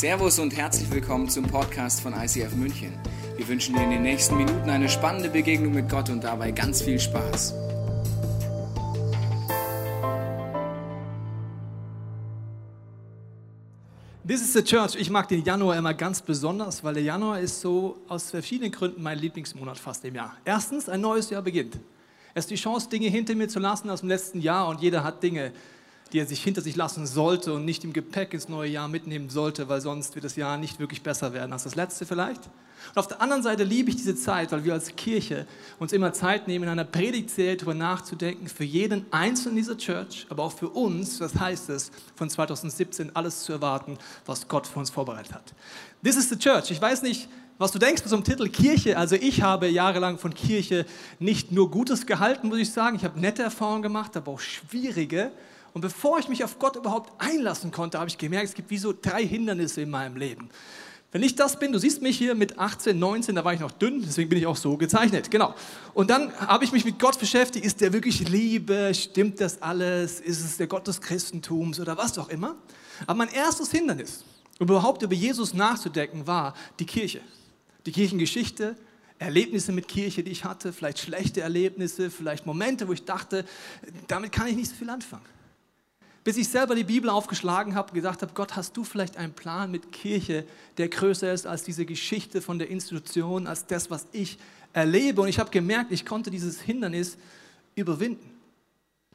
Servus und herzlich willkommen zum Podcast von ICF München. Wir wünschen dir in den nächsten Minuten eine spannende Begegnung mit Gott und dabei ganz viel Spaß. This is the Church. Ich mag den Januar immer ganz besonders, weil der Januar ist so aus verschiedenen Gründen mein Lieblingsmonat fast im Jahr. Erstens, ein neues Jahr beginnt. Es ist die Chance, Dinge hinter mir zu lassen aus dem letzten Jahr und jeder hat Dinge, die er sich hinter sich lassen sollte und nicht im Gepäck ins neue Jahr mitnehmen sollte, weil sonst wird das Jahr nicht wirklich besser werden als das letzte vielleicht. Und auf der anderen Seite liebe ich diese Zeit, weil wir als Kirche uns immer Zeit nehmen, in einer Predigtserie darüber nachzudenken, für jeden Einzelnen dieser Church, aber auch für uns, was heißt es, von 2017 alles zu erwarten, was Gott für uns vorbereitet hat. This is the Church. Ich weiß nicht, was du denkst einem Titel Kirche. Also ich habe jahrelang von Kirche nicht nur Gutes gehalten, muss ich sagen. Ich habe nette Erfahrungen gemacht, aber auch schwierige. Und bevor ich mich auf Gott überhaupt einlassen konnte, habe ich gemerkt, es gibt wie so drei Hindernisse in meinem Leben. Wenn ich das bin, du siehst mich hier mit 18, 19, da war ich noch dünn, deswegen bin ich auch so gezeichnet, genau. Und dann habe ich mich mit Gott beschäftigt, ist der wirklich Liebe, stimmt das alles, ist es der Gott des Christentums oder was auch immer. Aber mein erstes Hindernis, um überhaupt über Jesus nachzudenken, war die Kirche. Die Kirchengeschichte, Erlebnisse mit Kirche, die ich hatte, vielleicht schlechte Erlebnisse, vielleicht Momente, wo ich dachte, damit kann ich nicht so viel anfangen. Bis ich selber die Bibel aufgeschlagen habe und gesagt habe, Gott, hast du vielleicht einen Plan mit Kirche, der größer ist als diese Geschichte von der Institution, als das, was ich erlebe. Und ich habe gemerkt, ich konnte dieses Hindernis überwinden.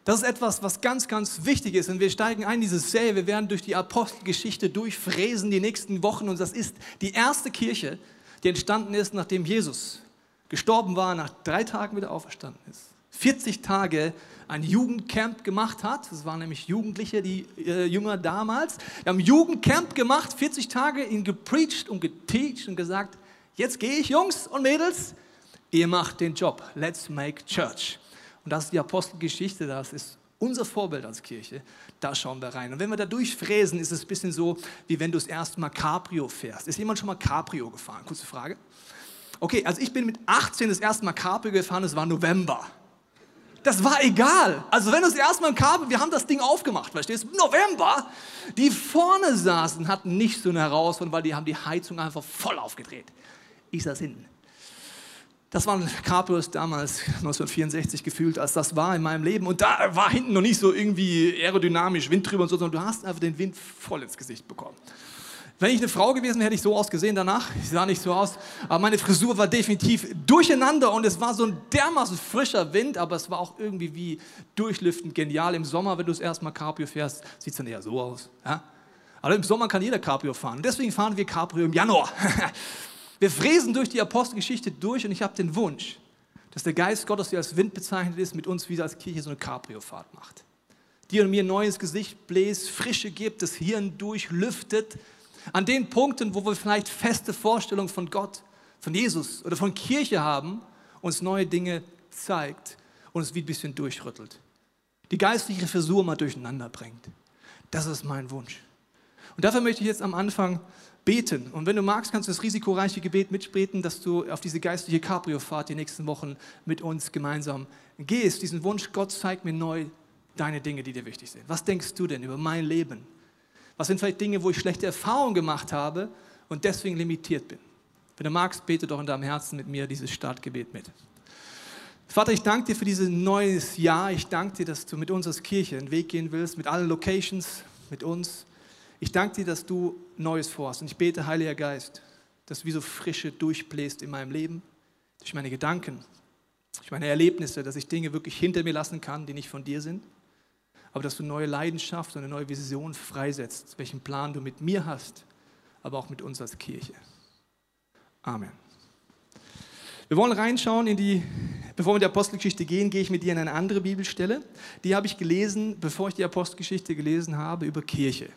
Das ist etwas, was ganz, ganz wichtig ist. Und wir steigen ein in diese Serie. Wir werden durch die Apostelgeschichte durchfräsen die nächsten Wochen. Und das ist die erste Kirche, die entstanden ist, nachdem Jesus gestorben war, nach drei Tagen wieder auferstanden ist. 40 Tage ein Jugendcamp gemacht hat. Das waren nämlich Jugendliche, die äh, Jünger damals. Wir haben Jugendcamp gemacht, 40 Tage, ihn gepreacht und geteacht und gesagt, jetzt gehe ich, Jungs und Mädels, ihr macht den Job. Let's make church. Und das ist die Apostelgeschichte, das ist unser Vorbild als Kirche. Da schauen wir rein. Und wenn wir da durchfräsen, ist es ein bisschen so, wie wenn du das erste Mal Cabrio fährst. Ist jemand schon mal Cabrio gefahren? Kurze Frage. Okay, also ich bin mit 18 das erste Mal Cabrio gefahren, es war November das war egal. Also wenn du das erste Mal im Kabel, wir haben das Ding aufgemacht, verstehst du? November, die vorne saßen, hatten nicht so eine Herausforderung, weil die haben die Heizung einfach voll aufgedreht. Ich saß hinten. Das waren Cabrios damals, 1964 gefühlt, als das war in meinem Leben. Und da war hinten noch nicht so irgendwie aerodynamisch Wind drüber und so, sondern du hast einfach den Wind voll ins Gesicht bekommen. Wenn ich eine Frau gewesen wäre, hätte ich so ausgesehen danach. Ich sah nicht so aus. Aber meine Frisur war definitiv durcheinander und es war so ein dermaßen frischer Wind, aber es war auch irgendwie wie durchlüftend genial. Im Sommer, wenn du das erste Mal Cabrio fährst, sieht es dann eher so aus. Ja? Aber im Sommer kann jeder Cabrio fahren. deswegen fahren wir Cabrio im Januar. wir fräsen durch die Apostelgeschichte durch und ich habe den Wunsch, dass der Geist Gottes, der als Wind bezeichnet ist, mit uns wieder als Kirche so eine Cabrio-Fahrt macht. Dir und mir ein neues Gesicht bläst, Frische gibt, das Hirn durchlüftet an den Punkten, wo wir vielleicht feste Vorstellungen von Gott, von Jesus oder von Kirche haben, uns neue Dinge zeigt und es wie ein bisschen durchrüttelt. Die geistliche Frisur mal durcheinander bringt. Das ist mein Wunsch. Und dafür möchte ich jetzt am Anfang beten. Und wenn du magst, kannst du das risikoreiche Gebet mitbeten, dass du auf diese geistliche Cabrio-Fahrt die nächsten Wochen mit uns gemeinsam gehst. Diesen Wunsch, Gott zeigt mir neu deine Dinge, die dir wichtig sind. Was denkst du denn über mein Leben? Was sind vielleicht Dinge, wo ich schlechte Erfahrungen gemacht habe und deswegen limitiert bin? Wenn du magst, bete doch in deinem Herzen mit mir dieses Startgebet mit. Vater, ich danke dir für dieses neues Jahr. Ich danke dir, dass du mit uns als Kirche einen Weg gehen willst, mit allen Locations, mit uns. Ich danke dir, dass du Neues vorhast. Und ich bete, Heiliger Geist, dass du wie so Frische durchbläst in meinem Leben, durch meine Gedanken, durch meine Erlebnisse, dass ich Dinge wirklich hinter mir lassen kann, die nicht von dir sind aber dass du neue Leidenschaft und eine neue Vision freisetzt, welchen Plan du mit mir hast, aber auch mit uns als Kirche. Amen. Wir wollen reinschauen in die, bevor wir in die Apostelgeschichte gehen, gehe ich mit dir in eine andere Bibelstelle. Die habe ich gelesen, bevor ich die Apostelgeschichte gelesen habe, über Kirche.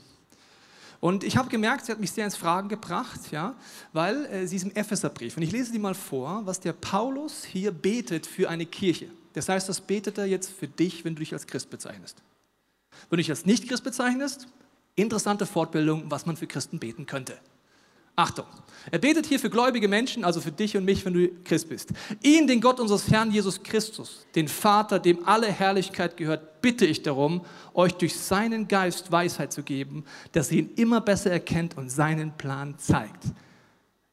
Und ich habe gemerkt, sie hat mich sehr ins Fragen gebracht, ja, weil äh, sie ist im Epheserbrief. Und ich lese dir mal vor, was der Paulus hier betet für eine Kirche. Das heißt, das betet er jetzt für dich, wenn du dich als Christ bezeichnest. Wenn du dich als Nicht-Christ bezeichnest, interessante Fortbildung, was man für Christen beten könnte. Achtung, er betet hier für gläubige Menschen, also für dich und mich, wenn du Christ bist. Ihn, den Gott unseres Herrn Jesus Christus, den Vater, dem alle Herrlichkeit gehört, bitte ich darum, euch durch seinen Geist Weisheit zu geben, dass ihr ihn immer besser erkennt und seinen Plan zeigt.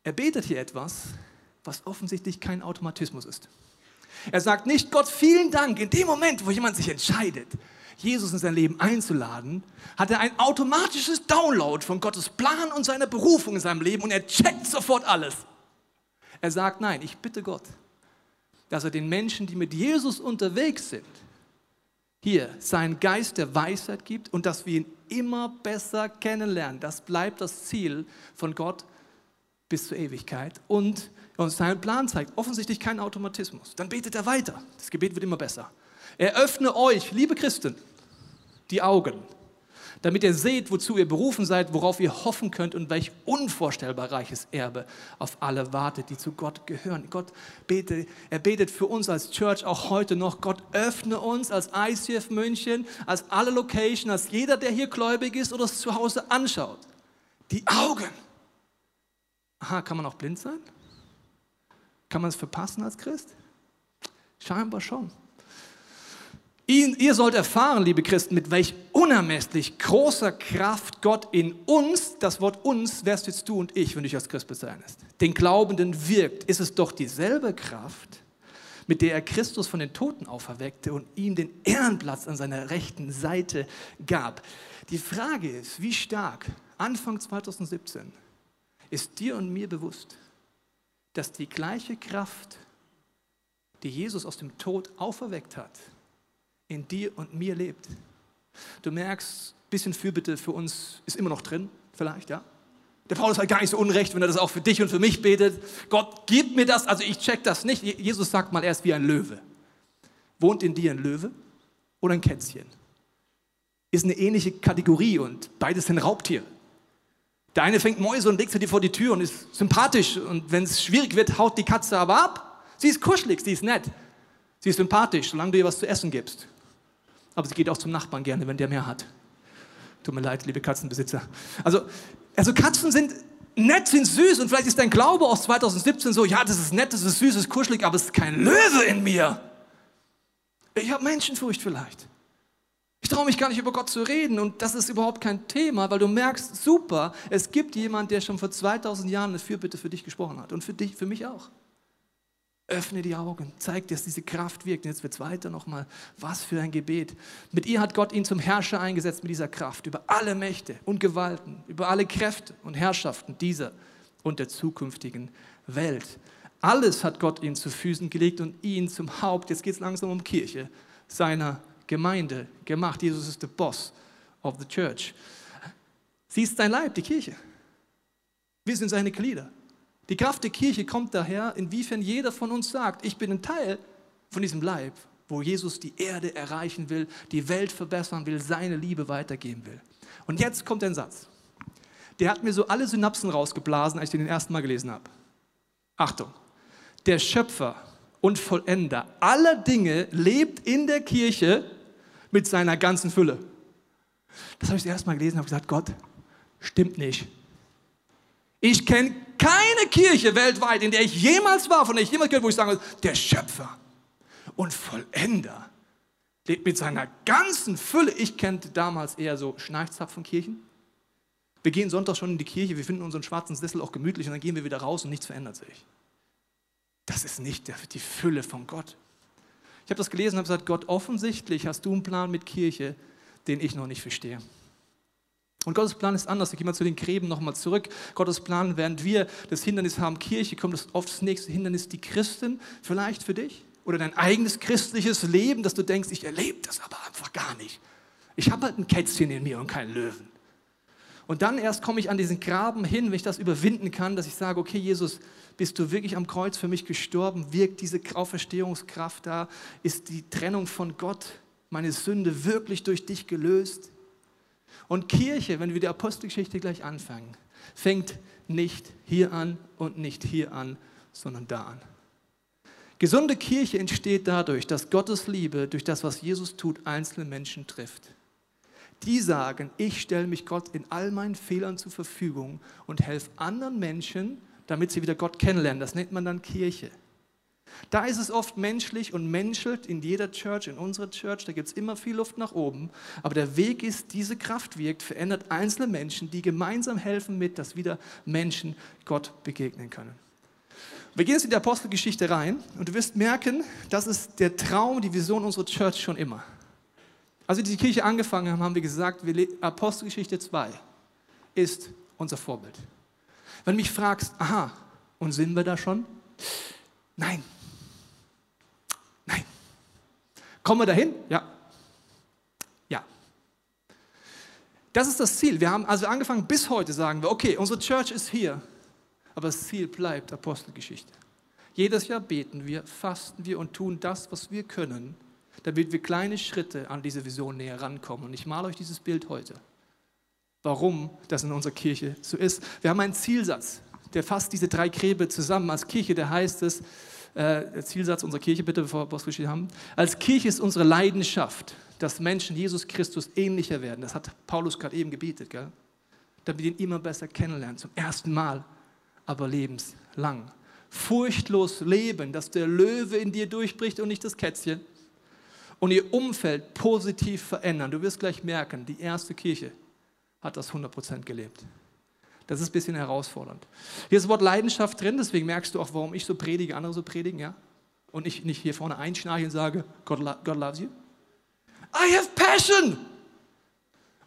Er betet hier etwas, was offensichtlich kein Automatismus ist. Er sagt nicht, Gott, vielen Dank, in dem Moment, wo jemand sich entscheidet, Jesus in sein Leben einzuladen, hat er ein automatisches Download von Gottes Plan und seiner Berufung in seinem Leben und er checkt sofort alles. Er sagt, nein, ich bitte Gott, dass er den Menschen, die mit Jesus unterwegs sind, hier seinen Geist der Weisheit gibt und dass wir ihn immer besser kennenlernen. Das bleibt das Ziel von Gott bis zur Ewigkeit und uns seinen Plan zeigt. Offensichtlich kein Automatismus. Dann betet er weiter. Das Gebet wird immer besser. Eröffne euch, liebe Christen, die Augen, damit ihr seht, wozu ihr berufen seid, worauf ihr hoffen könnt und welch unvorstellbar reiches Erbe auf alle wartet, die zu Gott gehören. Gott betet, er betet für uns als Church auch heute noch. Gott öffne uns als ICF München, als alle Location, als jeder, der hier gläubig ist oder es zu Hause anschaut. Die Augen. Aha, kann man auch blind sein? Kann man es verpassen als Christ? Scheinbar schon. Ihr sollt erfahren, liebe Christen, mit welch unermesslich großer Kraft Gott in uns, das Wort uns wärst jetzt du und ich, wenn du dich als Christ bezeichnest, den Glaubenden wirkt. Ist es doch dieselbe Kraft, mit der er Christus von den Toten auferweckte und ihm den Ehrenplatz an seiner rechten Seite gab. Die Frage ist, wie stark Anfang 2017 ist dir und mir bewusst, dass die gleiche Kraft, die Jesus aus dem Tod auferweckt hat, in dir und mir lebt. Du merkst, ein bisschen Fürbitte für uns ist immer noch drin, vielleicht, ja. Der Paulus hat gar nicht so unrecht, wenn er das auch für dich und für mich betet. Gott, gib mir das, also ich check das nicht. Jesus sagt mal, er ist wie ein Löwe. Wohnt in dir ein Löwe oder ein Kätzchen? Ist eine ähnliche Kategorie und beides sind Raubtiere. Der eine fängt Mäuse und legt sie dir vor die Tür und ist sympathisch und wenn es schwierig wird, haut die Katze aber ab. Sie ist kuschelig, sie ist nett, sie ist sympathisch, solange du ihr was zu essen gibst aber sie geht auch zum Nachbarn gerne, wenn der mehr hat. Tut mir leid, liebe Katzenbesitzer. Also, also Katzen sind nett, sind süß und vielleicht ist dein Glaube aus 2017 so, ja, das ist nett, das ist süß, das ist kuschelig, aber es ist kein Löwe in mir. Ich habe Menschenfurcht vielleicht. Ich traue mich gar nicht über Gott zu reden und das ist überhaupt kein Thema, weil du merkst, super, es gibt jemand, der schon vor 2000 Jahren eine Fürbitte für dich gesprochen hat und für dich, für mich auch. Öffne die Augen, zeig dir, dass diese Kraft wirkt. Und jetzt wird es weiter nochmal. Was für ein Gebet. Mit ihr hat Gott ihn zum Herrscher eingesetzt, mit dieser Kraft, über alle Mächte und Gewalten, über alle Kräfte und Herrschaften dieser und der zukünftigen Welt. Alles hat Gott ihm zu Füßen gelegt und ihn zum Haupt, jetzt geht es langsam um Kirche, seiner Gemeinde gemacht. Jesus ist der Boss of the Church. Sie ist sein Leib, die Kirche. Wir sind seine Glieder. Die Kraft der Kirche kommt daher, inwiefern jeder von uns sagt, ich bin ein Teil von diesem Leib, wo Jesus die Erde erreichen will, die Welt verbessern will, seine Liebe weitergeben will. Und jetzt kommt ein Satz. Der hat mir so alle Synapsen rausgeblasen, als ich den ersten Mal gelesen habe. Achtung. Der Schöpfer und Vollender aller Dinge lebt in der Kirche mit seiner ganzen Fülle. Das habe ich das erste Mal gelesen und habe gesagt, Gott, stimmt nicht. Ich kenne keine Kirche weltweit, in der ich jemals war, von der ich jemals gehört, wo ich sagen würde, der Schöpfer und Vollender lebt mit seiner ganzen Fülle. Ich kannte damals eher so Schnarchzapfenkirchen. Wir gehen Sonntag schon in die Kirche, wir finden unseren schwarzen Sessel auch gemütlich und dann gehen wir wieder raus und nichts verändert sich. Das ist nicht die Fülle von Gott. Ich habe das gelesen und habe gesagt, Gott, offensichtlich hast du einen Plan mit Kirche, den ich noch nicht verstehe. Und Gottes Plan ist anders. Ich gehe mal zu den Gräben nochmal zurück. Gottes Plan, während wir das Hindernis haben, Kirche, kommt das oft das nächste Hindernis, die Christen, vielleicht für dich. Oder dein eigenes christliches Leben, dass du denkst, ich erlebe das aber einfach gar nicht. Ich habe halt ein Kätzchen in mir und keinen Löwen. Und dann erst komme ich an diesen Graben hin, wenn ich das überwinden kann, dass ich sage, okay, Jesus, bist du wirklich am Kreuz für mich gestorben? Wirkt diese Auferstehungskraft da? Ist die Trennung von Gott, meine Sünde wirklich durch dich gelöst? Und Kirche, wenn wir die Apostelgeschichte gleich anfangen, fängt nicht hier an und nicht hier an, sondern da an. Gesunde Kirche entsteht dadurch, dass Gottes Liebe durch das, was Jesus tut, einzelne Menschen trifft. die sagen, ich stelle mich Gott in all meinen Fehlern zur Verfügung und helfe anderen Menschen, damit sie wieder Gott kennenlernen. Das nennt man dann Kirche. Da ist es oft menschlich und menschelt in jeder Church, in unserer Church, da gibt es immer viel Luft nach oben. Aber der Weg ist, diese Kraft wirkt, verändert einzelne Menschen, die gemeinsam helfen mit, dass wieder Menschen Gott begegnen können. Wir gehen jetzt in die Apostelgeschichte rein und du wirst merken, das ist der Traum, die Vision unserer Church schon immer. Als wir die Kirche angefangen haben, haben wir gesagt, Apostelgeschichte 2 ist unser Vorbild. Wenn du mich fragst, aha, und sind wir da schon? Nein, Kommen wir dahin? Ja. Ja. Das ist das Ziel. Wir haben also angefangen, bis heute sagen wir, okay, unsere Church ist hier, aber das Ziel bleibt Apostelgeschichte. Jedes Jahr beten wir, fasten wir und tun das, was wir können, damit wir kleine Schritte an diese Vision näher rankommen. Und ich male euch dieses Bild heute. Warum das in unserer Kirche so ist. Wir haben einen Zielsatz, der fasst diese drei Gräbe zusammen. Als Kirche, der heißt es, äh, Zielsatz unserer Kirche, bitte, bevor wir Apostelgeschichte haben. Als Kirche ist unsere Leidenschaft, dass Menschen Jesus Christus ähnlicher werden. Das hat Paulus gerade eben gebetet, gell? damit wir ihn immer besser kennenlernen, zum ersten Mal, aber lebenslang. Furchtlos leben, dass der Löwe in dir durchbricht und nicht das Kätzchen. Und ihr Umfeld positiv verändern. Du wirst gleich merken, die erste Kirche hat das 100% gelebt. Das ist ein bisschen herausfordernd. Hier ist das Wort Leidenschaft drin, deswegen merkst du auch, warum ich so predige, andere so predigen, ja? Und ich nicht hier vorne einschnarche und sage, God, God loves you. I have passion!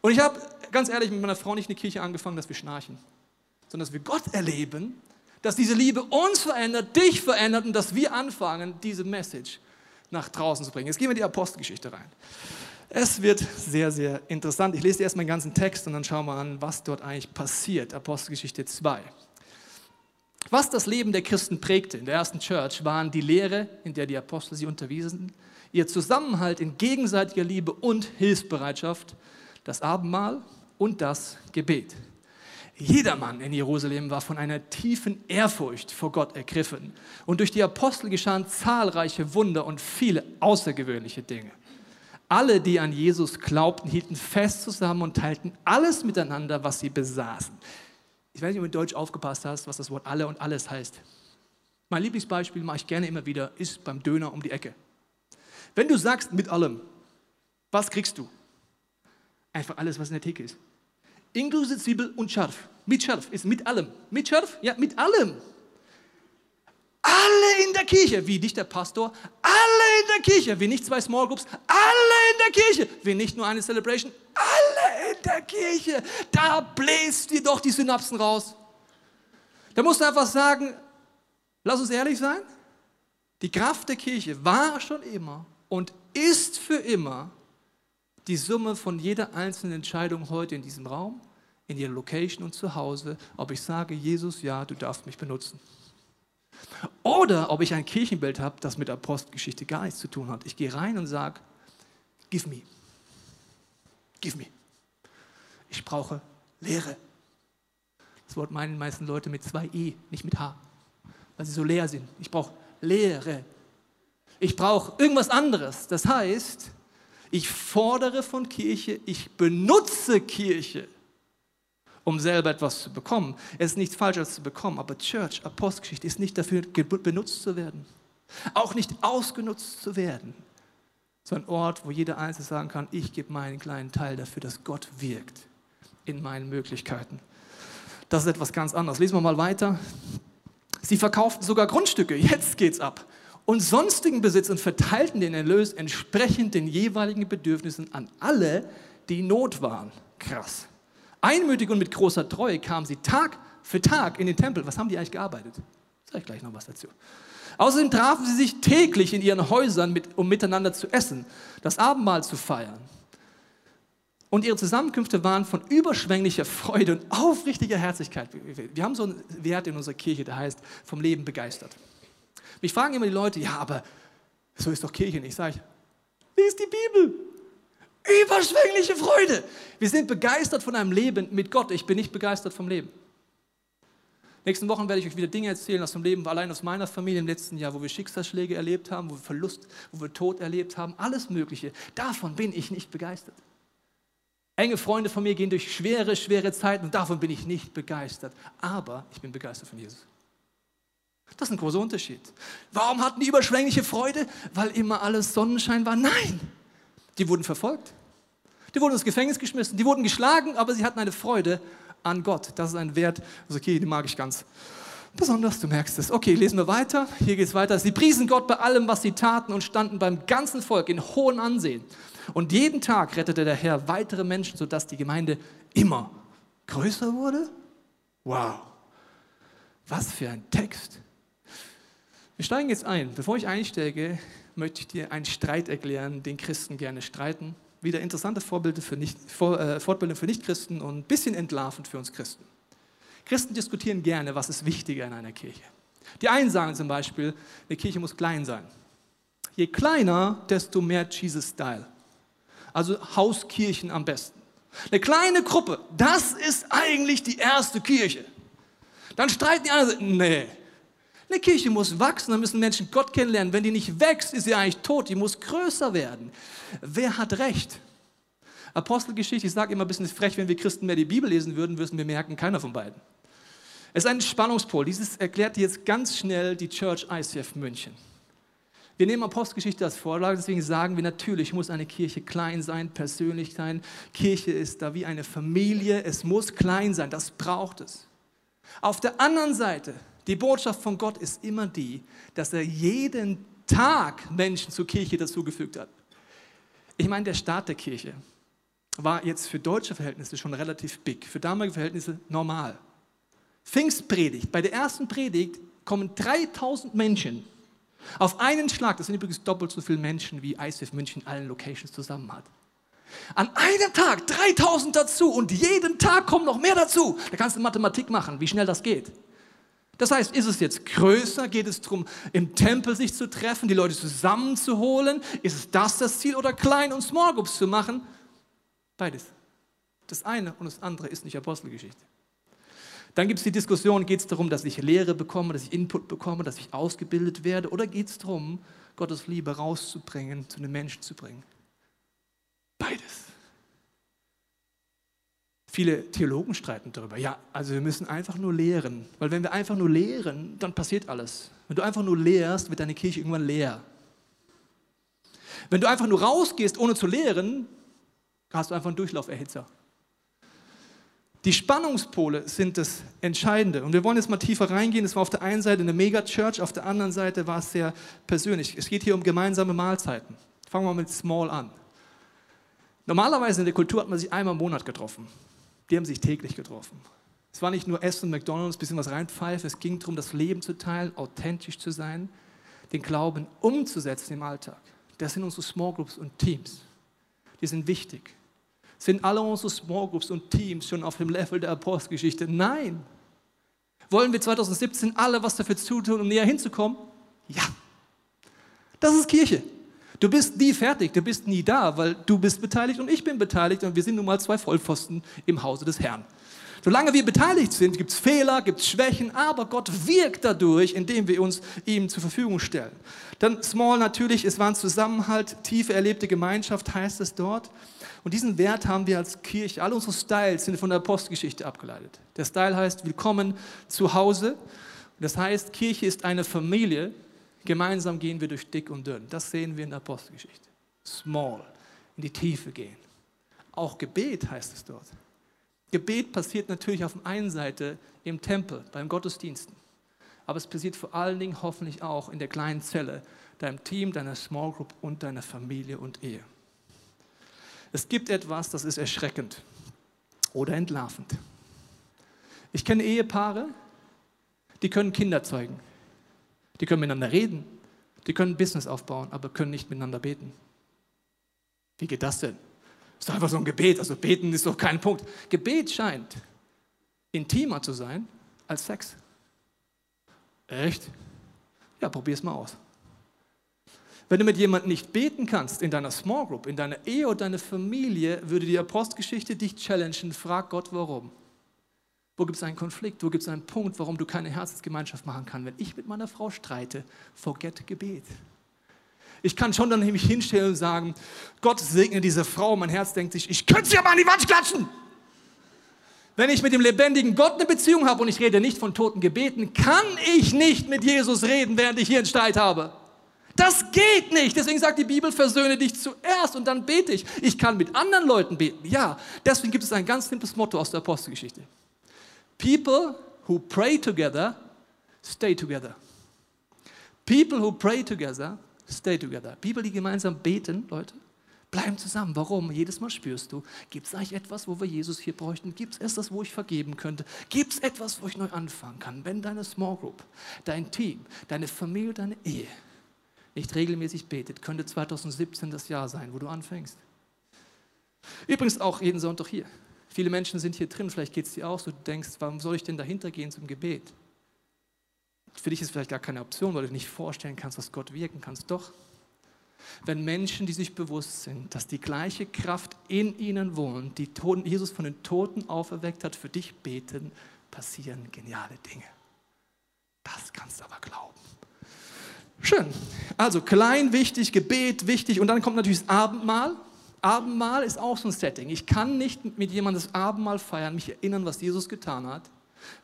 Und ich habe, ganz ehrlich, mit meiner Frau nicht in die Kirche angefangen, dass wir schnarchen, sondern dass wir Gott erleben, dass diese Liebe uns verändert, dich verändert und dass wir anfangen, diese Message nach draußen zu bringen. Jetzt gehen wir in die Apostelgeschichte rein. Es wird sehr, sehr interessant. Ich lese dir erst meinen ganzen Text und dann schauen wir an, was dort eigentlich passiert. Apostelgeschichte 2. Was das Leben der Christen prägte in der ersten Church, waren die Lehre, in der die Apostel sie unterwiesen, ihr Zusammenhalt in gegenseitiger Liebe und Hilfsbereitschaft, das Abendmahl und das Gebet. Jedermann in Jerusalem war von einer tiefen Ehrfurcht vor Gott ergriffen und durch die Apostel geschahen zahlreiche Wunder und viele außergewöhnliche Dinge. Alle, die an Jesus glaubten, hielten fest zusammen und teilten alles miteinander, was sie besaßen. Ich weiß nicht, ob du in Deutsch aufgepasst hast, was das Wort alle und alles heißt. Mein Lieblingsbeispiel mache ich gerne immer wieder, ist beim Döner um die Ecke. Wenn du sagst mit allem, was kriegst du? Einfach alles, was in der Theke ist. Inklusive Zwiebel und Scharf. Mit Scharf ist mit allem. Mit Scharf? Ja, mit allem. Alle in der Kirche, wie nicht der Pastor, alle in der Kirche, wie nicht zwei Small Groups, alle in der Kirche, wie nicht nur eine Celebration, alle in der Kirche. Da bläst dir doch die Synapsen raus. Da musst du einfach sagen, lass uns ehrlich sein, die Kraft der Kirche war schon immer und ist für immer die Summe von jeder einzelnen Entscheidung heute in diesem Raum, in jeder Location und zu Hause, ob ich sage, Jesus, ja, du darfst mich benutzen. Oder ob ich ein Kirchenbild habe, das mit der Apostelgeschichte gar nichts zu tun hat. Ich gehe rein und sage, give me. Give me. Ich brauche Lehre. Das Wort meinen die meisten Leute mit zwei E, nicht mit H, weil sie so leer sind. Ich brauche Lehre. Ich brauche irgendwas anderes. Das heißt, ich fordere von Kirche, ich benutze Kirche um selber etwas zu bekommen. Es ist nichts Falsches zu bekommen, aber Church, Apostelgeschichte ist nicht dafür benutzt zu werden. Auch nicht ausgenutzt zu werden. So ein Ort, wo jeder Einzelne sagen kann, ich gebe meinen kleinen Teil dafür, dass Gott wirkt in meinen Möglichkeiten. Das ist etwas ganz anderes. Lesen wir mal weiter. Sie verkauften sogar Grundstücke, jetzt geht's ab. Und sonstigen Besitz und verteilten den Erlös entsprechend den jeweiligen Bedürfnissen an alle, die Not waren. Krass. Einmütig und mit großer Treue kamen sie Tag für Tag in den Tempel. Was haben die eigentlich gearbeitet? Sag ich gleich noch was dazu. Außerdem trafen sie sich täglich in ihren Häusern, mit, um miteinander zu essen, das Abendmahl zu feiern. Und ihre Zusammenkünfte waren von überschwänglicher Freude und aufrichtiger Herzlichkeit. Wir haben so einen Wert in unserer Kirche, der heißt, vom Leben begeistert. Mich fragen immer die Leute, ja, aber so ist doch Kirche nicht. Sag ich, lies die Bibel. Überschwängliche Freude. Wir sind begeistert von einem Leben mit Gott. Ich bin nicht begeistert vom Leben. Nächsten Wochen werde ich euch wieder Dinge erzählen aus dem Leben, allein aus meiner Familie im letzten Jahr, wo wir Schicksalsschläge erlebt haben, wo wir Verlust, wo wir Tod erlebt haben, alles Mögliche. Davon bin ich nicht begeistert. Enge Freunde von mir gehen durch schwere, schwere Zeiten und davon bin ich nicht begeistert. Aber ich bin begeistert von Jesus. Das ist ein großer Unterschied. Warum hatten die überschwängliche Freude? Weil immer alles Sonnenschein war? Nein, die wurden verfolgt. Die wurden ins Gefängnis geschmissen, die wurden geschlagen, aber sie hatten eine Freude an Gott. Das ist ein Wert, also okay, den mag ich ganz besonders, du merkst es. Okay, lesen wir weiter. Hier geht es weiter. Sie priesen Gott bei allem, was sie taten und standen beim ganzen Volk in hohem Ansehen. Und jeden Tag rettete der Herr weitere Menschen, sodass die Gemeinde immer größer wurde. Wow, was für ein Text. Wir steigen jetzt ein. Bevor ich einsteige, möchte ich dir einen Streit erklären, den Christen gerne streiten. Wieder interessante Vorbilder für nicht, Vor, äh, Fortbildung für Nichtchristen und ein bisschen entlarvend für uns Christen. Christen diskutieren gerne, was ist wichtiger in einer Kirche. Die einen sagen zum Beispiel, eine Kirche muss klein sein. Je kleiner, desto mehr Jesus-Style also Hauskirchen am besten. Eine kleine Gruppe, das ist eigentlich die erste Kirche. Dann streiten die anderen, nee, eine Kirche muss wachsen, dann müssen Menschen Gott kennenlernen. Wenn die nicht wächst, ist sie eigentlich tot, die muss größer werden. Wer hat recht? Apostelgeschichte, ich sage immer ein bisschen frech, wenn wir Christen mehr die Bibel lesen würden, würden wir merken, keiner von beiden. Es ist ein Spannungspol. Dieses erklärt jetzt ganz schnell die Church ICF München. Wir nehmen Apostelgeschichte als Vorlage, deswegen sagen wir natürlich, muss eine Kirche klein sein, persönlich sein. Kirche ist da wie eine Familie, es muss klein sein, das braucht es. Auf der anderen Seite, die Botschaft von Gott ist immer die, dass er jeden Tag Menschen zur Kirche dazugefügt hat. Ich meine, der Start der Kirche war jetzt für deutsche Verhältnisse schon relativ big, für damalige Verhältnisse normal. Pfingstpredigt, bei der ersten Predigt kommen 3000 Menschen auf einen Schlag, das sind übrigens doppelt so viele Menschen, wie ICF München allen Locations zusammen hat. An einem Tag 3000 dazu und jeden Tag kommen noch mehr dazu. Da kannst du Mathematik machen, wie schnell das geht. Das heißt, ist es jetzt größer? Geht es darum, im Tempel sich zu treffen, die Leute zusammenzuholen? Ist es das das Ziel oder klein und Small Groups zu machen? Beides. Das eine und das andere ist nicht Apostelgeschichte. Dann gibt es die Diskussion, geht es darum, dass ich Lehre bekomme, dass ich Input bekomme, dass ich ausgebildet werde oder geht es darum, Gottes Liebe rauszubringen, zu den Menschen zu bringen? Beides. Viele Theologen streiten darüber. Ja, also wir müssen einfach nur lehren, weil wenn wir einfach nur lehren, dann passiert alles. Wenn du einfach nur lehrst, wird deine Kirche irgendwann leer. Wenn du einfach nur rausgehst, ohne zu lehren, hast du einfach einen Durchlauferhitzer. Die Spannungspole sind das Entscheidende. Und wir wollen jetzt mal tiefer reingehen. Es war auf der einen Seite eine Megachurch, auf der anderen Seite war es sehr persönlich. Es geht hier um gemeinsame Mahlzeiten. Fangen wir mal mit Small an. Normalerweise in der Kultur hat man sich einmal im Monat getroffen. Die haben sich täglich getroffen. Es war nicht nur Essen, McDonalds, bisschen was reinpfeifen. Es ging darum, das Leben zu teilen, authentisch zu sein, den Glauben umzusetzen im Alltag. Das sind unsere Small Groups und Teams. Die sind wichtig. Sind alle unsere Small Groups und Teams schon auf dem Level der Apostelgeschichte? Nein. Wollen wir 2017 alle was dafür zutun, um näher hinzukommen? Ja. Das ist Kirche. Du bist nie fertig, du bist nie da, weil du bist beteiligt und ich bin beteiligt und wir sind nun mal zwei Vollpfosten im Hause des Herrn. Solange wir beteiligt sind, gibt es Fehler, gibt es Schwächen, aber Gott wirkt dadurch, indem wir uns ihm zur Verfügung stellen. Dann Small natürlich, es war ein Zusammenhalt, tiefe erlebte Gemeinschaft heißt es dort. Und diesen Wert haben wir als Kirche, alle unsere Styles sind von der Postgeschichte abgeleitet. Der Style heißt Willkommen zu Hause. Das heißt, Kirche ist eine Familie. Gemeinsam gehen wir durch dick und dünn. Das sehen wir in der Postgeschichte. Small, in die Tiefe gehen. Auch Gebet heißt es dort. Gebet passiert natürlich auf der einen Seite im Tempel, beim Gottesdiensten. Aber es passiert vor allen Dingen hoffentlich auch in der kleinen Zelle, deinem Team, deiner Small Group und deiner Familie und Ehe. Es gibt etwas, das ist erschreckend oder entlarvend. Ich kenne Ehepaare, die können Kinder zeugen. Die können miteinander reden, die können Business aufbauen, aber können nicht miteinander beten. Wie geht das denn? Ist doch einfach so ein Gebet. Also beten ist doch kein Punkt. Gebet scheint intimer zu sein als Sex. Echt? Ja, probier es mal aus. Wenn du mit jemandem nicht beten kannst, in deiner Small Group, in deiner Ehe oder deiner Familie, würde die Apostelgeschichte dich challengen. Frag Gott, warum. Wo gibt es einen Konflikt? Wo gibt es einen Punkt, warum du keine Herzensgemeinschaft machen kannst? Wenn ich mit meiner Frau streite, forget Gebet. Ich kann schon dann mich hinstellen und sagen, Gott segne diese Frau. Mein Herz denkt sich, ich könnte sie aber an die Wand klatschen. Wenn ich mit dem lebendigen Gott eine Beziehung habe und ich rede nicht von toten Gebeten, kann ich nicht mit Jesus reden, während ich hier einen Streit habe. Das geht nicht. Deswegen sagt die Bibel, versöhne dich zuerst und dann bete ich. Ich kann mit anderen Leuten beten. Ja, deswegen gibt es ein ganz simples Motto aus der Apostelgeschichte. People who pray together, stay together. People who pray together, stay together. People, die gemeinsam beten, Leute, bleiben zusammen. Warum? Jedes Mal spürst du, gibt es eigentlich etwas, wo wir Jesus hier bräuchten? Gibt es etwas, wo ich vergeben könnte? Gibt es etwas, wo ich neu anfangen kann? Wenn deine Small Group, dein Team, deine Familie, deine Ehe nicht regelmäßig betet, könnte 2017 das Jahr sein, wo du anfängst. Übrigens auch jeden Sonntag hier. Viele Menschen sind hier drin, vielleicht geht es dir auch so, du denkst, warum soll ich denn dahinter gehen zum Gebet? Für dich ist vielleicht gar keine Option, weil du nicht vorstellen kannst, was Gott wirken kannst. Doch, wenn Menschen, die sich bewusst sind, dass die gleiche Kraft in ihnen wohnt, die Jesus von den Toten auferweckt hat, für dich beten, passieren geniale Dinge. Das kannst du aber glauben. Schön. Also klein, wichtig, Gebet, wichtig. Und dann kommt natürlich das Abendmahl. Abendmahl ist auch so ein Setting. Ich kann nicht mit jemandem das Abendmahl feiern, mich erinnern, was Jesus getan hat,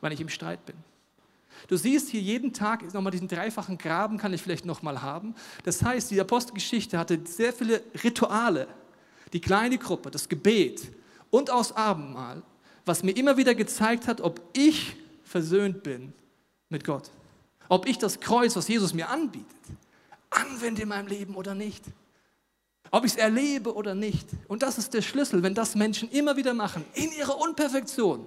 weil ich im Streit bin. Du siehst hier jeden Tag nochmal diesen dreifachen Graben, kann ich vielleicht nochmal haben. Das heißt, die Apostelgeschichte hatte sehr viele Rituale. Die kleine Gruppe, das Gebet und aus Abendmahl, was mir immer wieder gezeigt hat, ob ich versöhnt bin mit Gott. Ob ich das Kreuz, was Jesus mir anbietet, anwende in meinem Leben oder nicht. Ob ich es erlebe oder nicht. Und das ist der Schlüssel, wenn das Menschen immer wieder machen, in ihrer Unperfektion,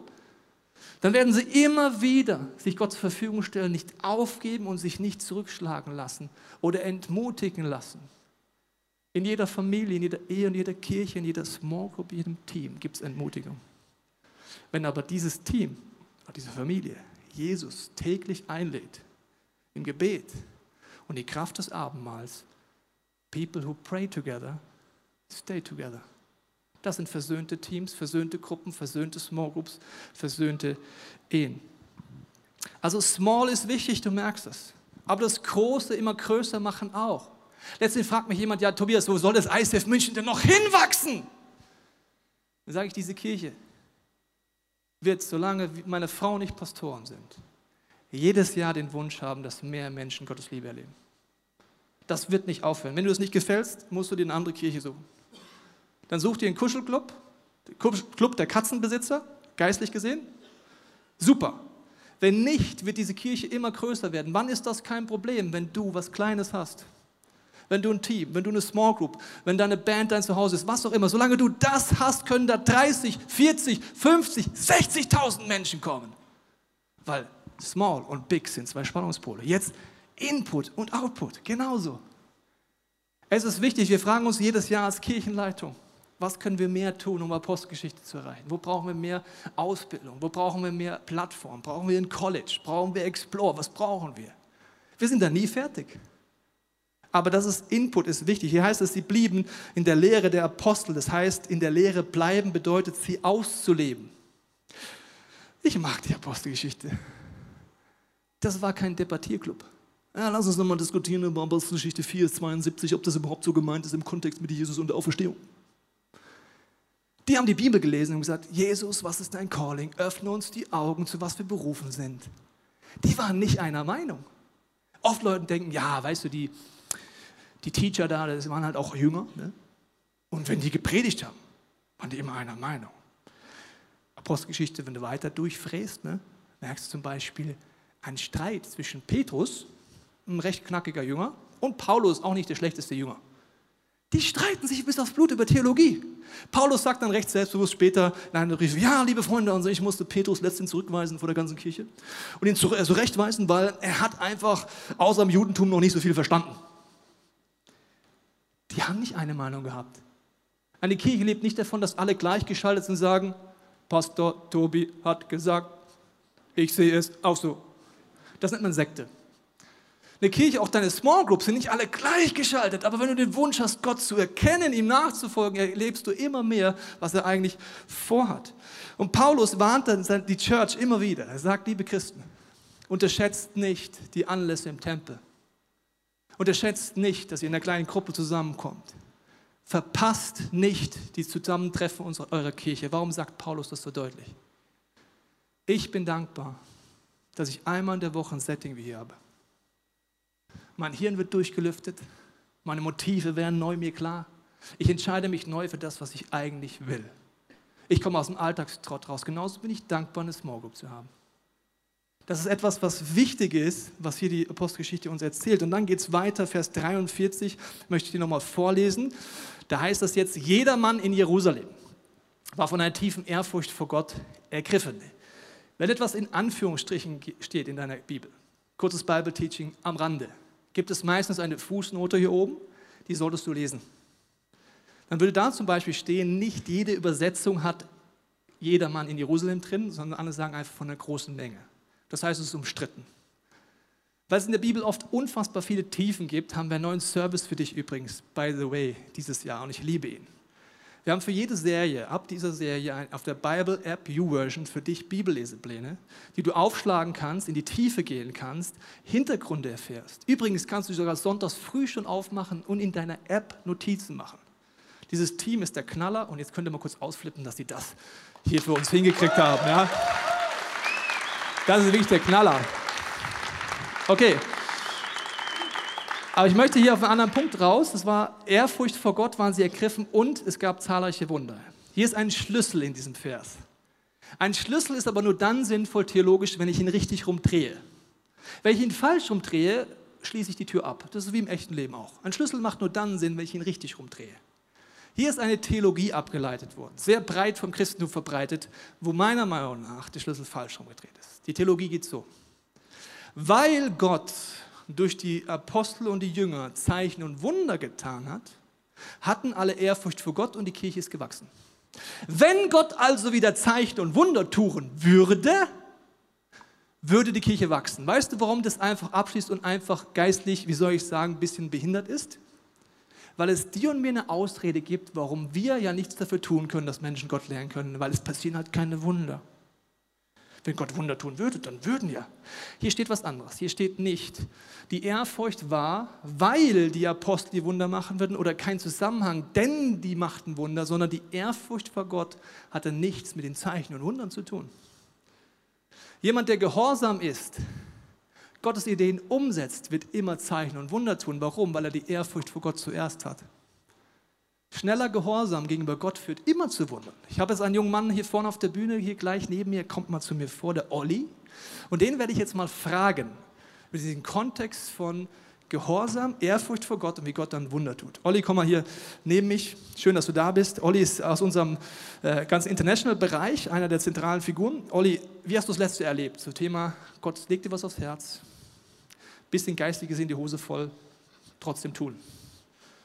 dann werden sie immer wieder sich Gott zur Verfügung stellen, nicht aufgeben und sich nicht zurückschlagen lassen oder entmutigen lassen. In jeder Familie, in jeder Ehe, in jeder Kirche, in jeder Small Group, in jedem Team gibt es Entmutigung. Wenn aber dieses Team, diese Familie, Jesus täglich einlädt, im Gebet und die Kraft des Abendmahls. People who pray together, stay together. Das sind versöhnte Teams, versöhnte Gruppen, versöhnte Small Groups, versöhnte Ehen. Also Small ist wichtig, du merkst es. Aber das Große immer größer machen auch. Letztendlich fragt mich jemand, ja Tobias, wo soll das ICF München denn noch hinwachsen? Dann sage ich, diese Kirche wird, solange meine Frau nicht Pastoren sind, jedes Jahr den Wunsch haben, dass mehr Menschen Gottes Liebe erleben. Das wird nicht aufhören. Wenn du es nicht gefällst, musst du dir eine andere Kirche suchen. Dann such dir einen Kuschelclub, Club der Katzenbesitzer, geistlich gesehen. Super. Wenn nicht, wird diese Kirche immer größer werden. Wann ist das kein Problem, wenn du was Kleines hast? Wenn du ein Team, wenn du eine Small Group, wenn deine Band dein Zuhause ist, was auch immer. Solange du das hast, können da 30, 40, 50, 60.000 Menschen kommen. Weil Small und Big sind zwei Spannungspole. Jetzt Input und Output, genauso. Es ist wichtig, wir fragen uns jedes Jahr als Kirchenleitung, was können wir mehr tun, um Apostelgeschichte zu erreichen? Wo brauchen wir mehr Ausbildung? Wo brauchen wir mehr Plattform? Brauchen wir ein College? Brauchen wir Explore? Was brauchen wir? Wir sind da nie fertig. Aber das ist Input, ist wichtig. Hier heißt es, sie blieben in der Lehre der Apostel. Das heißt, in der Lehre bleiben bedeutet, sie auszuleben. Ich mag die Apostelgeschichte. Das war kein Debattierclub. Ja, lass uns nochmal diskutieren über Apostelgeschichte 4, 72, ob das überhaupt so gemeint ist im Kontext mit Jesus und der Auferstehung. Die haben die Bibel gelesen und gesagt, Jesus, was ist dein Calling? Öffne uns die Augen, zu was wir berufen sind. Die waren nicht einer Meinung. Oft Leute denken, ja, weißt du, die, die Teacher da, das waren halt auch Jünger. Ne? Und wenn die gepredigt haben, waren die immer einer Meinung. Apostelgeschichte, wenn du weiter durchfräst, ne, merkst du zum Beispiel, ein Streit zwischen Petrus, ein recht knackiger Jünger, und Paulus, auch nicht der schlechteste Jünger. Die streiten sich bis aufs Blut über Theologie. Paulus sagt dann recht selbstbewusst später in einem Brief, ja, liebe Freunde, also ich musste Petrus letztens zurückweisen vor der ganzen Kirche und ihn zurechtweisen, weil er hat einfach außer dem Judentum noch nicht so viel verstanden. Die haben nicht eine Meinung gehabt. Eine Kirche lebt nicht davon, dass alle gleichgeschaltet sind und sagen, Pastor Tobi hat gesagt, ich sehe es auch so. Das nennt man Sekte. Eine Kirche, auch deine Small Groups sind nicht alle gleichgeschaltet, aber wenn du den Wunsch hast, Gott zu erkennen, ihm nachzufolgen, erlebst du immer mehr, was er eigentlich vorhat. Und Paulus warnt dann die Church immer wieder. Er sagt, liebe Christen, unterschätzt nicht die Anlässe im Tempel. Unterschätzt nicht, dass ihr in einer kleinen Gruppe zusammenkommt. Verpasst nicht die Zusammentreffen unserer, eurer Kirche. Warum sagt Paulus das so deutlich? Ich bin dankbar, dass ich einmal in der Woche ein Setting wie hier habe. Mein Hirn wird durchgelüftet, meine Motive werden neu mir klar. Ich entscheide mich neu für das, was ich eigentlich will. Ich komme aus dem Alltagstrott raus. Genauso bin ich dankbar, eine Small Group zu haben. Das ist etwas, was wichtig ist, was hier die Apostelgeschichte uns erzählt. Und dann geht es weiter, Vers 43, möchte ich dir nochmal vorlesen. Da heißt das jetzt, jeder Mann in Jerusalem war von einer tiefen Ehrfurcht vor Gott ergriffen. Wenn etwas in Anführungsstrichen steht in deiner Bibel, kurzes Bible-Teaching am Rande, gibt es meistens eine Fußnote hier oben, die solltest du lesen. Dann würde da zum Beispiel stehen, nicht jede Übersetzung hat jedermann in Jerusalem drin, sondern andere sagen einfach von einer großen Menge. Das heißt, es ist umstritten. Weil es in der Bibel oft unfassbar viele Tiefen gibt, haben wir einen neuen Service für dich übrigens, by the way, dieses Jahr und ich liebe ihn. Wir haben für jede Serie, ab dieser Serie, auf der Bible App U-Version für dich Bibellesepläne, die du aufschlagen kannst, in die Tiefe gehen kannst, Hintergründe erfährst. Übrigens kannst du sogar sonntags früh schon aufmachen und in deiner App Notizen machen. Dieses Team ist der Knaller und jetzt könnt ihr mal kurz ausflippen, dass sie das hier für uns hingekriegt haben. Ja? Das ist wirklich der Knaller. Okay. Aber ich möchte hier auf einen anderen Punkt raus. Das war Ehrfurcht vor Gott, waren sie ergriffen und es gab zahlreiche Wunder. Hier ist ein Schlüssel in diesem Vers. Ein Schlüssel ist aber nur dann sinnvoll theologisch, wenn ich ihn richtig rumdrehe. Wenn ich ihn falsch rumdrehe, schließe ich die Tür ab. Das ist wie im echten Leben auch. Ein Schlüssel macht nur dann Sinn, wenn ich ihn richtig rumdrehe. Hier ist eine Theologie abgeleitet worden, sehr breit vom Christentum verbreitet, wo meiner Meinung nach der Schlüssel falsch rumgedreht ist. Die Theologie geht so. Weil Gott durch die Apostel und die Jünger Zeichen und Wunder getan hat, hatten alle Ehrfurcht vor Gott und die Kirche ist gewachsen. Wenn Gott also wieder Zeichen und Wunder tun würde, würde die Kirche wachsen. Weißt du, warum das einfach abschließt und einfach geistlich, wie soll ich sagen, ein bisschen behindert ist? Weil es dir und mir eine Ausrede gibt, warum wir ja nichts dafür tun können, dass Menschen Gott lernen können, weil es passieren halt keine Wunder. Wenn Gott Wunder tun würde, dann würden ja. Hier steht was anderes. Hier steht nicht, die Ehrfurcht war, weil die Apostel die Wunder machen würden oder kein Zusammenhang, denn die machten Wunder, sondern die Ehrfurcht vor Gott hatte nichts mit den Zeichen und Wundern zu tun. Jemand, der gehorsam ist, Gottes Ideen umsetzt, wird immer Zeichen und Wunder tun. Warum? Weil er die Ehrfurcht vor Gott zuerst hat. Schneller Gehorsam gegenüber Gott führt immer zu Wundern. Ich habe jetzt einen jungen Mann hier vorne auf der Bühne, hier gleich neben mir, kommt mal zu mir vor, der Olli. Und den werde ich jetzt mal fragen, mit diesem Kontext von Gehorsam, Ehrfurcht vor Gott und wie Gott dann Wunder tut. Olli, komm mal hier neben mich. Schön, dass du da bist. Olli ist aus unserem äh, ganz international Bereich, einer der zentralen Figuren. Olli, wie hast du das letzte erlebt? Zum Thema, Gott legt dir was aufs Herz. Bisschen geistig gesehen die Hose voll, trotzdem tun.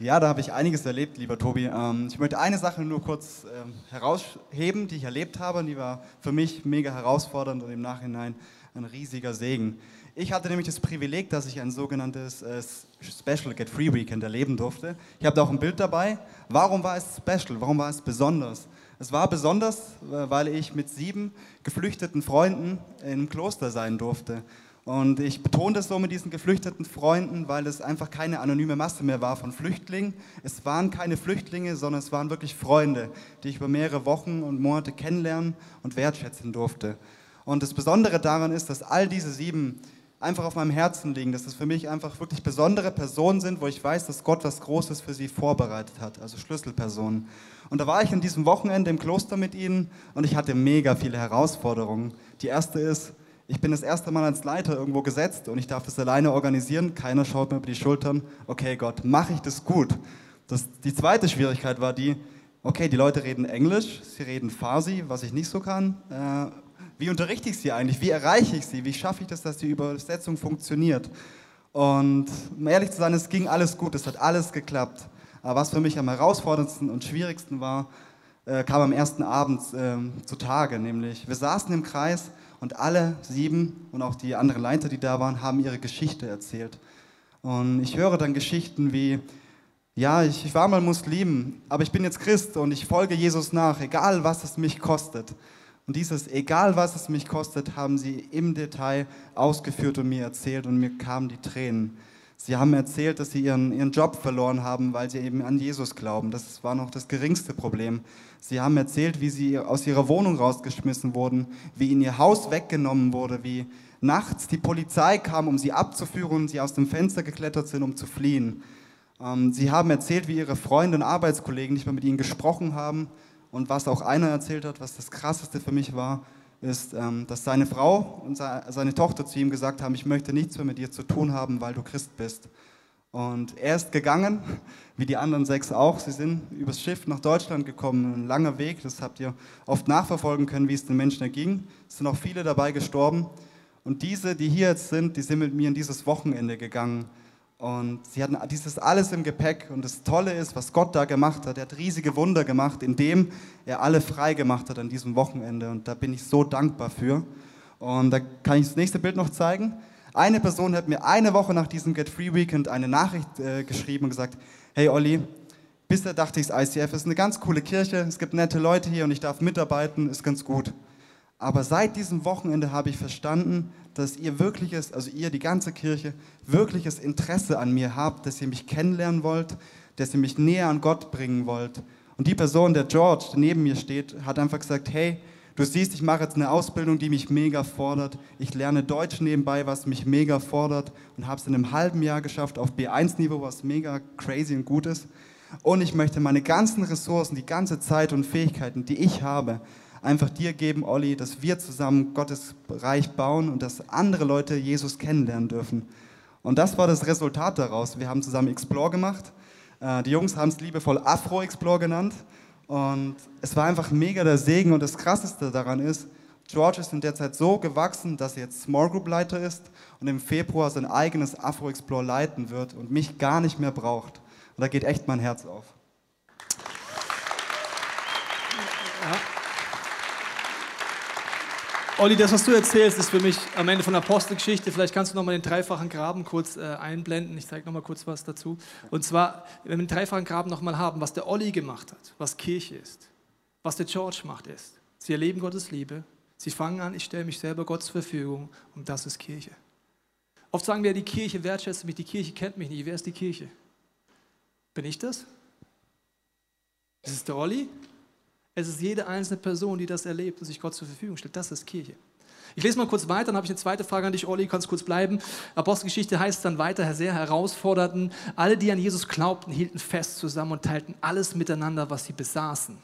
Ja, da habe ich einiges erlebt, lieber Tobi. Ähm, ich möchte eine Sache nur kurz ähm, herausheben, die ich erlebt habe. Und die war für mich mega herausfordernd und im Nachhinein ein riesiger Segen. Ich hatte nämlich das Privileg, dass ich ein sogenanntes äh, Special Get Free Weekend erleben durfte. Ich habe da auch ein Bild dabei. Warum war es special? Warum war es besonders? Es war besonders, äh, weil ich mit sieben geflüchteten Freunden im Kloster sein durfte. Und ich betone das so mit diesen geflüchteten Freunden, weil es einfach keine anonyme Masse mehr war von Flüchtlingen. Es waren keine Flüchtlinge, sondern es waren wirklich Freunde, die ich über mehrere Wochen und Monate kennenlernen und wertschätzen durfte. Und das Besondere daran ist, dass all diese sieben einfach auf meinem Herzen liegen, dass es für mich einfach wirklich besondere Personen sind, wo ich weiß, dass Gott was Großes für sie vorbereitet hat, also Schlüsselpersonen. Und da war ich an diesem Wochenende im Kloster mit ihnen und ich hatte mega viele Herausforderungen. Die erste ist, ich bin das erste Mal als Leiter irgendwo gesetzt und ich darf das alleine organisieren. Keiner schaut mir über die Schultern. Okay, Gott, mache ich das gut? Das, die zweite Schwierigkeit war die, okay, die Leute reden Englisch, sie reden Farsi, was ich nicht so kann. Äh, wie unterrichte ich sie eigentlich? Wie erreiche ich sie? Wie schaffe ich das, dass die Übersetzung funktioniert? Und um ehrlich zu sein, es ging alles gut, es hat alles geklappt. Aber was für mich am herausforderndsten und schwierigsten war, äh, kam am ersten Abend äh, zutage, nämlich wir saßen im Kreis und alle sieben und auch die anderen Leiter, die da waren, haben ihre Geschichte erzählt. Und ich höre dann Geschichten wie, ja, ich, ich war mal Muslim, aber ich bin jetzt Christ und ich folge Jesus nach, egal was es mich kostet. Und dieses, egal was es mich kostet, haben sie im Detail ausgeführt und mir erzählt und mir kamen die Tränen. Sie haben erzählt, dass sie ihren, ihren Job verloren haben, weil sie eben an Jesus glauben. Das war noch das geringste Problem. Sie haben erzählt, wie sie aus ihrer Wohnung rausgeschmissen wurden, wie ihnen ihr Haus weggenommen wurde, wie nachts die Polizei kam, um sie abzuführen und sie aus dem Fenster geklettert sind, um zu fliehen. Ähm, sie haben erzählt, wie ihre Freunde und Arbeitskollegen nicht mehr mit ihnen gesprochen haben. Und was auch einer erzählt hat, was das Krasseste für mich war, ist, ähm, dass seine Frau und seine Tochter zu ihm gesagt haben, ich möchte nichts mehr mit dir zu tun haben, weil du Christ bist. Und er ist gegangen, wie die anderen sechs auch. Sie sind übers Schiff nach Deutschland gekommen, ein langer Weg, das habt ihr oft nachverfolgen können, wie es den Menschen erging. Es sind auch viele dabei gestorben. Und diese, die hier jetzt sind, die sind mit mir in dieses Wochenende gegangen. Und sie hatten dieses alles im Gepäck. Und das Tolle ist, was Gott da gemacht hat. Er hat riesige Wunder gemacht, indem er alle frei gemacht hat an diesem Wochenende. Und da bin ich so dankbar für. Und da kann ich das nächste Bild noch zeigen. Eine Person hat mir eine Woche nach diesem Get Free Weekend eine Nachricht äh, geschrieben und gesagt, hey Olli, bisher dachte ich, das ICF ist eine ganz coole Kirche, es gibt nette Leute hier und ich darf mitarbeiten, ist ganz gut. Aber seit diesem Wochenende habe ich verstanden, dass ihr wirkliches, also ihr, die ganze Kirche, wirkliches Interesse an mir habt, dass ihr mich kennenlernen wollt, dass ihr mich näher an Gott bringen wollt. Und die Person, der George, der neben mir steht, hat einfach gesagt, hey, du siehst, ich mache jetzt eine Ausbildung, die mich mega fordert. Ich lerne Deutsch nebenbei, was mich mega fordert und habe es in einem halben Jahr geschafft auf B1-Niveau, was mega crazy und gut ist. Und ich möchte meine ganzen Ressourcen, die ganze Zeit und Fähigkeiten, die ich habe, einfach dir geben, Olli, dass wir zusammen Gottes Reich bauen und dass andere Leute Jesus kennenlernen dürfen. Und das war das Resultat daraus. Wir haben zusammen Explore gemacht. Äh, die Jungs haben es liebevoll Afro-Explore genannt. Und es war einfach mega der Segen. Und das Krasseste daran ist, George ist in der Zeit so gewachsen, dass er jetzt Small Group Leiter ist und im Februar sein eigenes Afro Explore leiten wird und mich gar nicht mehr braucht. Und da geht echt mein Herz auf. Olli, das, was du erzählst, ist für mich am Ende von Apostelgeschichte. Vielleicht kannst du noch mal den dreifachen Graben kurz äh, einblenden. Ich zeige noch mal kurz was dazu. Und zwar, wenn wir den dreifachen Graben noch mal haben, was der Olli gemacht hat, was Kirche ist, was der George macht, ist, sie erleben Gottes Liebe. Sie fangen an, ich stelle mich selber Gott zur Verfügung und das ist Kirche. Oft sagen wir, die Kirche wertschätzt mich, die Kirche kennt mich nicht. Wer ist die Kirche? Bin ich das? Ist es der Olli? Es ist jede einzelne Person, die das erlebt und sich Gott zur Verfügung stellt. Das ist Kirche. Ich lese mal kurz weiter, dann habe ich eine zweite Frage an dich, Olli, kannst kurz bleiben. Apostelgeschichte heißt dann weiter, sehr herausforderten. Alle, die an Jesus glaubten, hielten fest zusammen und teilten alles miteinander, was sie besaßen.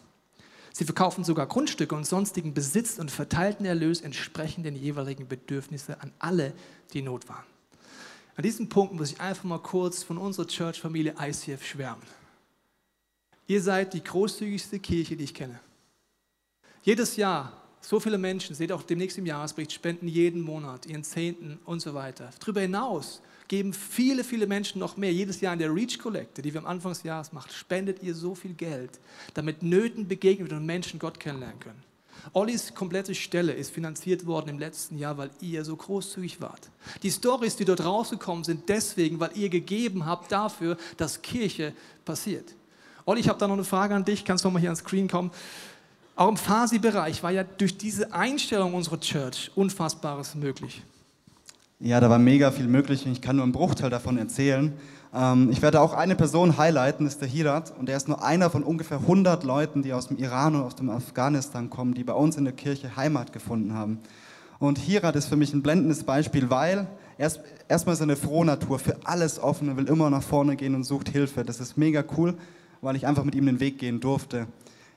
Sie verkauften sogar Grundstücke und sonstigen Besitz und verteilten Erlös entsprechend den jeweiligen Bedürfnissen an alle, die Not waren. An diesem Punkt muss ich einfach mal kurz von unserer Church-Familie ICF schwärmen. Ihr seid die großzügigste Kirche, die ich kenne. Jedes Jahr, so viele Menschen, seht auch demnächst im Jahresbericht, spenden jeden Monat ihren Zehnten und so weiter. Darüber hinaus geben viele, viele Menschen noch mehr. Jedes Jahr in der Reach Kollekte, die wir am Anfang des Jahres machen, spendet ihr so viel Geld, damit Nöten begegnet und Menschen Gott kennenlernen können. Ollis komplette Stelle ist finanziert worden im letzten Jahr, weil ihr so großzügig wart. Die Stories, die dort rausgekommen sind, deswegen, weil ihr gegeben habt dafür, dass Kirche passiert. Olli, ich habe da noch eine Frage an dich. Kannst du mal hier ans Screen kommen? Auch im Phasi-Bereich war ja durch diese Einstellung unserer Church Unfassbares möglich. Ja, da war mega viel möglich und ich kann nur einen Bruchteil davon erzählen. Ähm, ich werde auch eine Person highlighten, das ist der Hirat und er ist nur einer von ungefähr 100 Leuten, die aus dem Iran und aus dem Afghanistan kommen, die bei uns in der Kirche Heimat gefunden haben. Und Hirat ist für mich ein blendendes Beispiel, weil er ist erstmal seine Frohnatur, für alles offen, er will immer nach vorne gehen und sucht Hilfe. Das ist mega cool weil ich einfach mit ihm den Weg gehen durfte.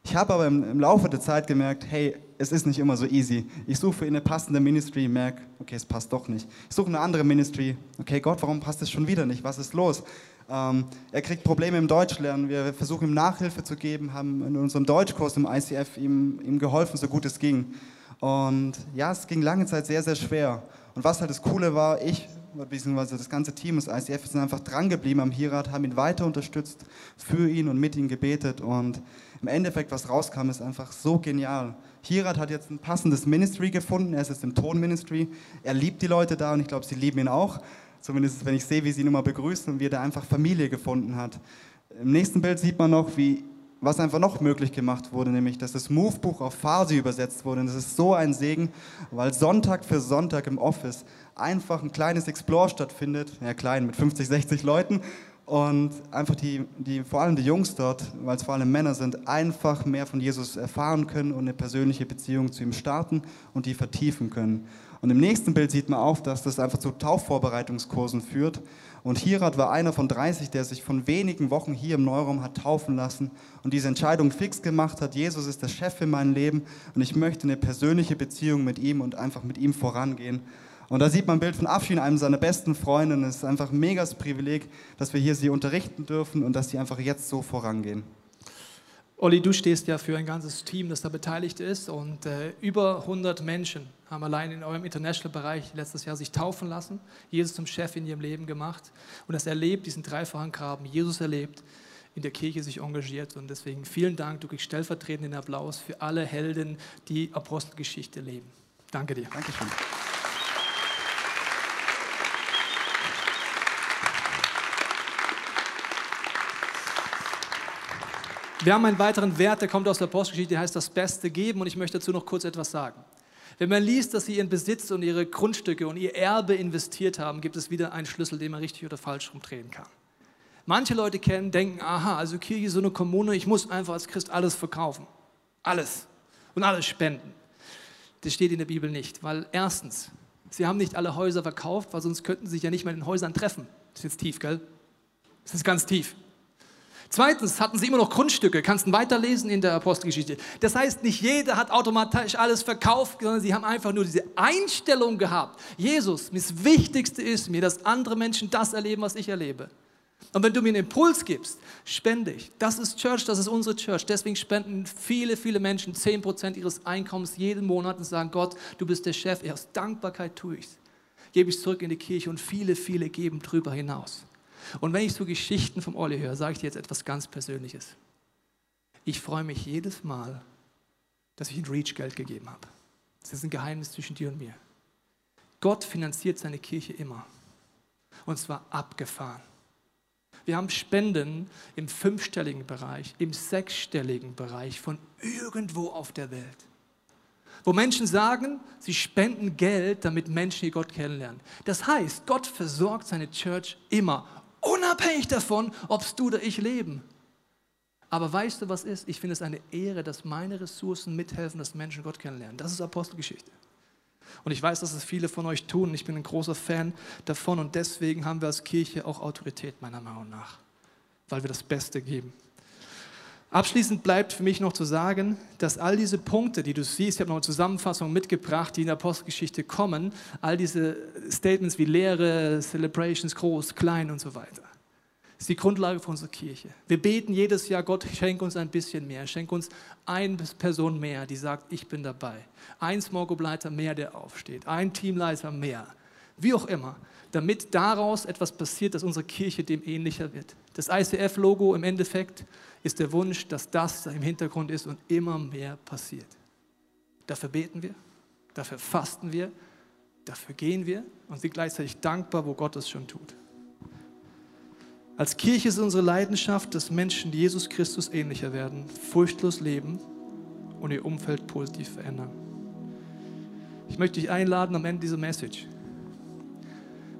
Ich habe aber im, Laufe der Zeit gemerkt, hey, es ist nicht immer so easy. Ich suche für ihn eine passende Ministry, merke, okay, es passt doch nicht. Ich suche eine andere Ministry, okay, Gott, warum passt es schon wieder nicht? Was ist los? Ähm, er kriegt Probleme im Deutschlernen. Wir versuchen ihm Nachhilfe zu geben, haben in unserem Deutschkurs im ICF ihm, ihm geholfen, so gut es ging. Und ja, es ging lange Zeit sehr, sehr schwer. Und was halt das Coole war, ich beziehungsweise das ganze Team des ICF sind einfach dran geblieben am Hirat, haben ihn weiter unterstützt, für ihn und mit ihm gebetet und im Endeffekt, was rauskam, ist einfach so genial. Hirat hat jetzt ein passendes Ministry gefunden, er ist jetzt im Tonministry, er liebt die Leute da und ich glaube, sie lieben ihn auch, zumindest wenn ich sehe, wie sie ihn immer begrüßen und wie er da einfach Familie gefunden hat. Im nächsten Bild sieht man noch, wie was einfach noch möglich gemacht wurde, nämlich dass das Move-Buch auf Farsi übersetzt wurde. Und das ist so ein Segen, weil Sonntag für Sonntag im Office einfach ein kleines Explore stattfindet, ja klein, mit 50, 60 Leuten. Und einfach die, die, vor allem die Jungs dort, weil es vor allem Männer sind, einfach mehr von Jesus erfahren können und eine persönliche Beziehung zu ihm starten und die vertiefen können. Und im nächsten Bild sieht man auch, dass das einfach zu Taufvorbereitungskursen führt. Und Hirat war einer von 30, der sich von wenigen Wochen hier im Neuraum hat taufen lassen und diese Entscheidung fix gemacht hat, Jesus ist der Chef in meinem Leben und ich möchte eine persönliche Beziehung mit ihm und einfach mit ihm vorangehen. Und da sieht man ein Bild von Afshin, einem seiner besten Freunde. Und es ist einfach ein megas Privileg, dass wir hier sie unterrichten dürfen und dass sie einfach jetzt so vorangehen. Olli, du stehst ja für ein ganzes Team, das da beteiligt ist und äh, über 100 Menschen haben allein in eurem International-Bereich letztes Jahr sich taufen lassen, Jesus zum Chef in ihrem Leben gemacht und das erlebt, diesen dreifachen Graben, Jesus erlebt, in der Kirche sich engagiert und deswegen vielen Dank, du kriegst stellvertretenden Applaus für alle Helden, die Apostelgeschichte leben. Danke dir. Dankeschön. Wir haben einen weiteren Wert, der kommt aus der Apostelgeschichte, der heißt das Beste geben und ich möchte dazu noch kurz etwas sagen. Wenn man liest, dass sie ihren Besitz und ihre Grundstücke und ihr Erbe investiert haben, gibt es wieder einen Schlüssel, den man richtig oder falsch rumdrehen kann. Manche Leute kennen, denken, aha, also Kirche ist so eine Kommune, ich muss einfach als Christ alles verkaufen. Alles. Und alles spenden. Das steht in der Bibel nicht, weil erstens, sie haben nicht alle Häuser verkauft, weil sonst könnten sie sich ja nicht mehr in den Häusern treffen. Das ist jetzt tief, gell? Das ist ganz tief. Zweitens hatten sie immer noch Grundstücke, kannst du weiterlesen in der Apostelgeschichte. Das heißt, nicht jeder hat automatisch alles verkauft, sondern sie haben einfach nur diese Einstellung gehabt. Jesus, das Wichtigste ist mir, dass andere Menschen das erleben, was ich erlebe. Und wenn du mir einen Impuls gibst, spende ich. Das ist Church, das ist unsere Church. Deswegen spenden viele, viele Menschen 10% ihres Einkommens jeden Monat und sagen, Gott, du bist der Chef. Aus Dankbarkeit tue ich es. Gebe ich zurück in die Kirche und viele, viele geben drüber hinaus. Und wenn ich so Geschichten vom Olli höre, sage ich dir jetzt etwas ganz Persönliches. Ich freue mich jedes Mal, dass ich in Reach Geld gegeben habe. Das ist ein Geheimnis zwischen dir und mir. Gott finanziert seine Kirche immer. Und zwar abgefahren. Wir haben Spenden im fünfstelligen Bereich, im sechsstelligen Bereich von irgendwo auf der Welt. Wo Menschen sagen, sie spenden Geld, damit Menschen hier Gott kennenlernen. Das heißt, Gott versorgt seine Church immer Unabhängig davon, ob du oder ich leben. Aber weißt du, was ist? Ich finde es eine Ehre, dass meine Ressourcen mithelfen, dass Menschen Gott kennenlernen. Das ist Apostelgeschichte. Und ich weiß, dass es viele von euch tun. Ich bin ein großer Fan davon und deswegen haben wir als Kirche auch Autorität, meiner Meinung nach, weil wir das Beste geben. Abschließend bleibt für mich noch zu sagen, dass all diese Punkte, die du siehst, ich habe noch eine Zusammenfassung mitgebracht, die in der Postgeschichte kommen, all diese Statements wie Lehre, Celebrations, groß, klein und so weiter, ist die Grundlage für unsere Kirche. Wir beten jedes Jahr, Gott, schenk uns ein bisschen mehr, schenk uns eine Person mehr, die sagt, ich bin dabei. Ein Small Group Leiter mehr, der aufsteht. Ein Teamleiter mehr. Wie auch immer damit daraus etwas passiert, dass unsere Kirche dem ähnlicher wird. Das ICF-Logo im Endeffekt ist der Wunsch, dass das im Hintergrund ist und immer mehr passiert. Dafür beten wir, dafür fasten wir, dafür gehen wir und sind gleichzeitig dankbar, wo Gott es schon tut. Als Kirche ist unsere Leidenschaft, dass Menschen Jesus Christus ähnlicher werden, furchtlos leben und ihr Umfeld positiv verändern. Ich möchte dich einladen am Ende dieser Message,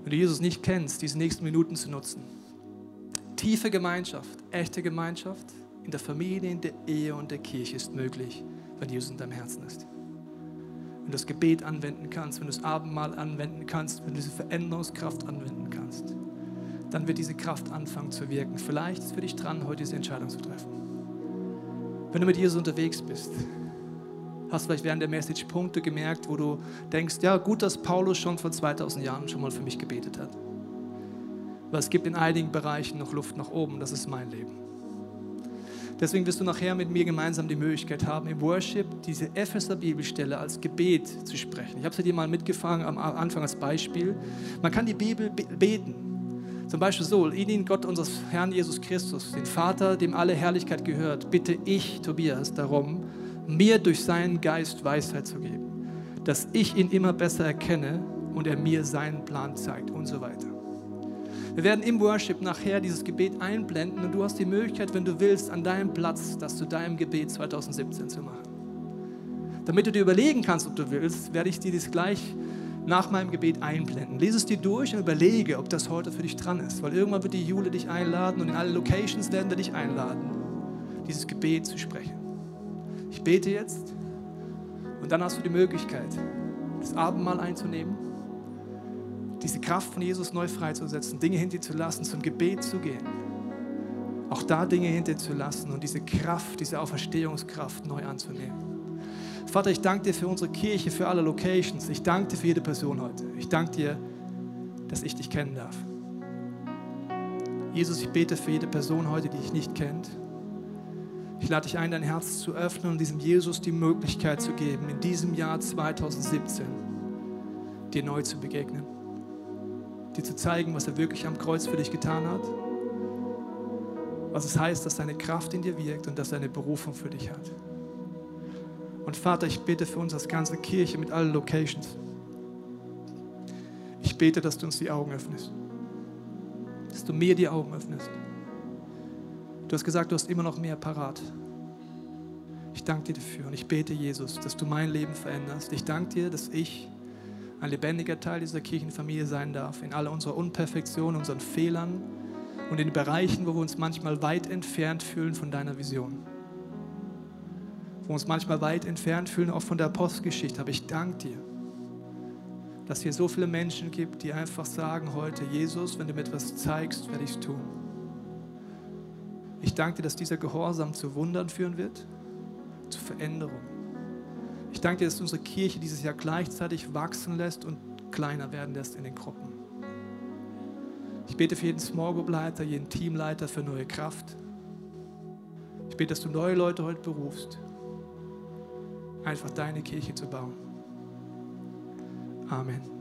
wenn du Jesus nicht kennst, diese nächsten Minuten zu nutzen Tiefe Gemeinschaft, echte Gemeinschaft in der Familie, in der Ehe und der Kirche ist möglich, wenn Jesus in deinem Herzen ist. Wenn du das Gebet anwenden kannst, wenn du das Abendmahl anwenden kannst, wenn du diese Veränderungskraft anwenden kannst, dann wird diese Kraft anfangen zu wirken. Vielleicht ist für dich dran, heute diese Entscheidung zu treffen. Wenn du mit Jesus unterwegs bist, hast vielleicht während der Message Punkte gemerkt, wo du denkst, ja gut, dass Paulus schon vor 2000 Jahren schon mal für mich gebetet hat. Weil es gibt in einigen Bereichen noch Luft nach oben. Das ist mein Leben. Deswegen wirst du nachher mit mir gemeinsam die Möglichkeit haben, im Worship diese Epheser Bibelstelle als Gebet zu sprechen. Ich habe sie dir mal mitgefangen am Anfang als Beispiel. Man kann die Bibel beten. Zum Beispiel so, in Gott unseres Herrn Jesus Christus, den Vater, dem alle Herrlichkeit gehört, bitte ich, Tobias, darum, mir durch seinen Geist Weisheit zu geben, dass ich ihn immer besser erkenne und er mir seinen Plan zeigt und so weiter. Wir werden im Worship nachher dieses Gebet einblenden und du hast die Möglichkeit, wenn du willst, an deinem Platz das zu deinem Gebet 2017 zu machen. Damit du dir überlegen kannst, ob du willst, werde ich dir das gleich nach meinem Gebet einblenden. Lese es dir durch und überlege, ob das heute für dich dran ist. Weil irgendwann wird die Jule dich einladen und in alle Locations werden wir dich einladen, dieses Gebet zu sprechen. Ich bete jetzt und dann hast du die Möglichkeit, das Abendmahl einzunehmen, diese Kraft von Jesus neu freizusetzen, Dinge hinter dir zu lassen, zum Gebet zu gehen. Auch da Dinge hinter dir zu lassen und diese Kraft, diese Auferstehungskraft neu anzunehmen. Vater, ich danke dir für unsere Kirche, für alle Locations. Ich danke dir für jede Person heute. Ich danke dir, dass ich dich kennen darf. Jesus, ich bete für jede Person heute, die dich nicht kennt. Ich lade dich ein, dein Herz zu öffnen und diesem Jesus die Möglichkeit zu geben, in diesem Jahr 2017 dir neu zu begegnen. Dir zu zeigen, was er wirklich am Kreuz für dich getan hat. Was es heißt, dass seine Kraft in dir wirkt und dass er eine Berufung für dich hat. Und Vater, ich bete für uns als ganze Kirche mit allen Locations. Ich bete, dass du uns die Augen öffnest. Dass du mir die Augen öffnest. Du hast gesagt, du hast immer noch mehr parat. Ich danke dir dafür und ich bete, Jesus, dass du mein Leben veränderst. Ich danke dir, dass ich ein lebendiger Teil dieser Kirchenfamilie sein darf, in all unserer Unperfektion, unseren Fehlern und in den Bereichen, wo wir uns manchmal weit entfernt fühlen von deiner Vision wo wir uns manchmal weit entfernt fühlen, auch von der Apostelgeschichte. Aber ich danke dir, dass es hier so viele Menschen gibt, die einfach sagen heute, Jesus, wenn du mir etwas zeigst, werde ich es tun. Ich danke dir, dass dieser Gehorsam zu Wundern führen wird, zu Veränderung. Ich danke dir, dass unsere Kirche dieses Jahr gleichzeitig wachsen lässt und kleiner werden lässt in den Gruppen. Ich bete für jeden Small Group Leiter, jeden Teamleiter für neue Kraft. Ich bete, dass du neue Leute heute berufst einfach deine Kirche zu bauen. Amen.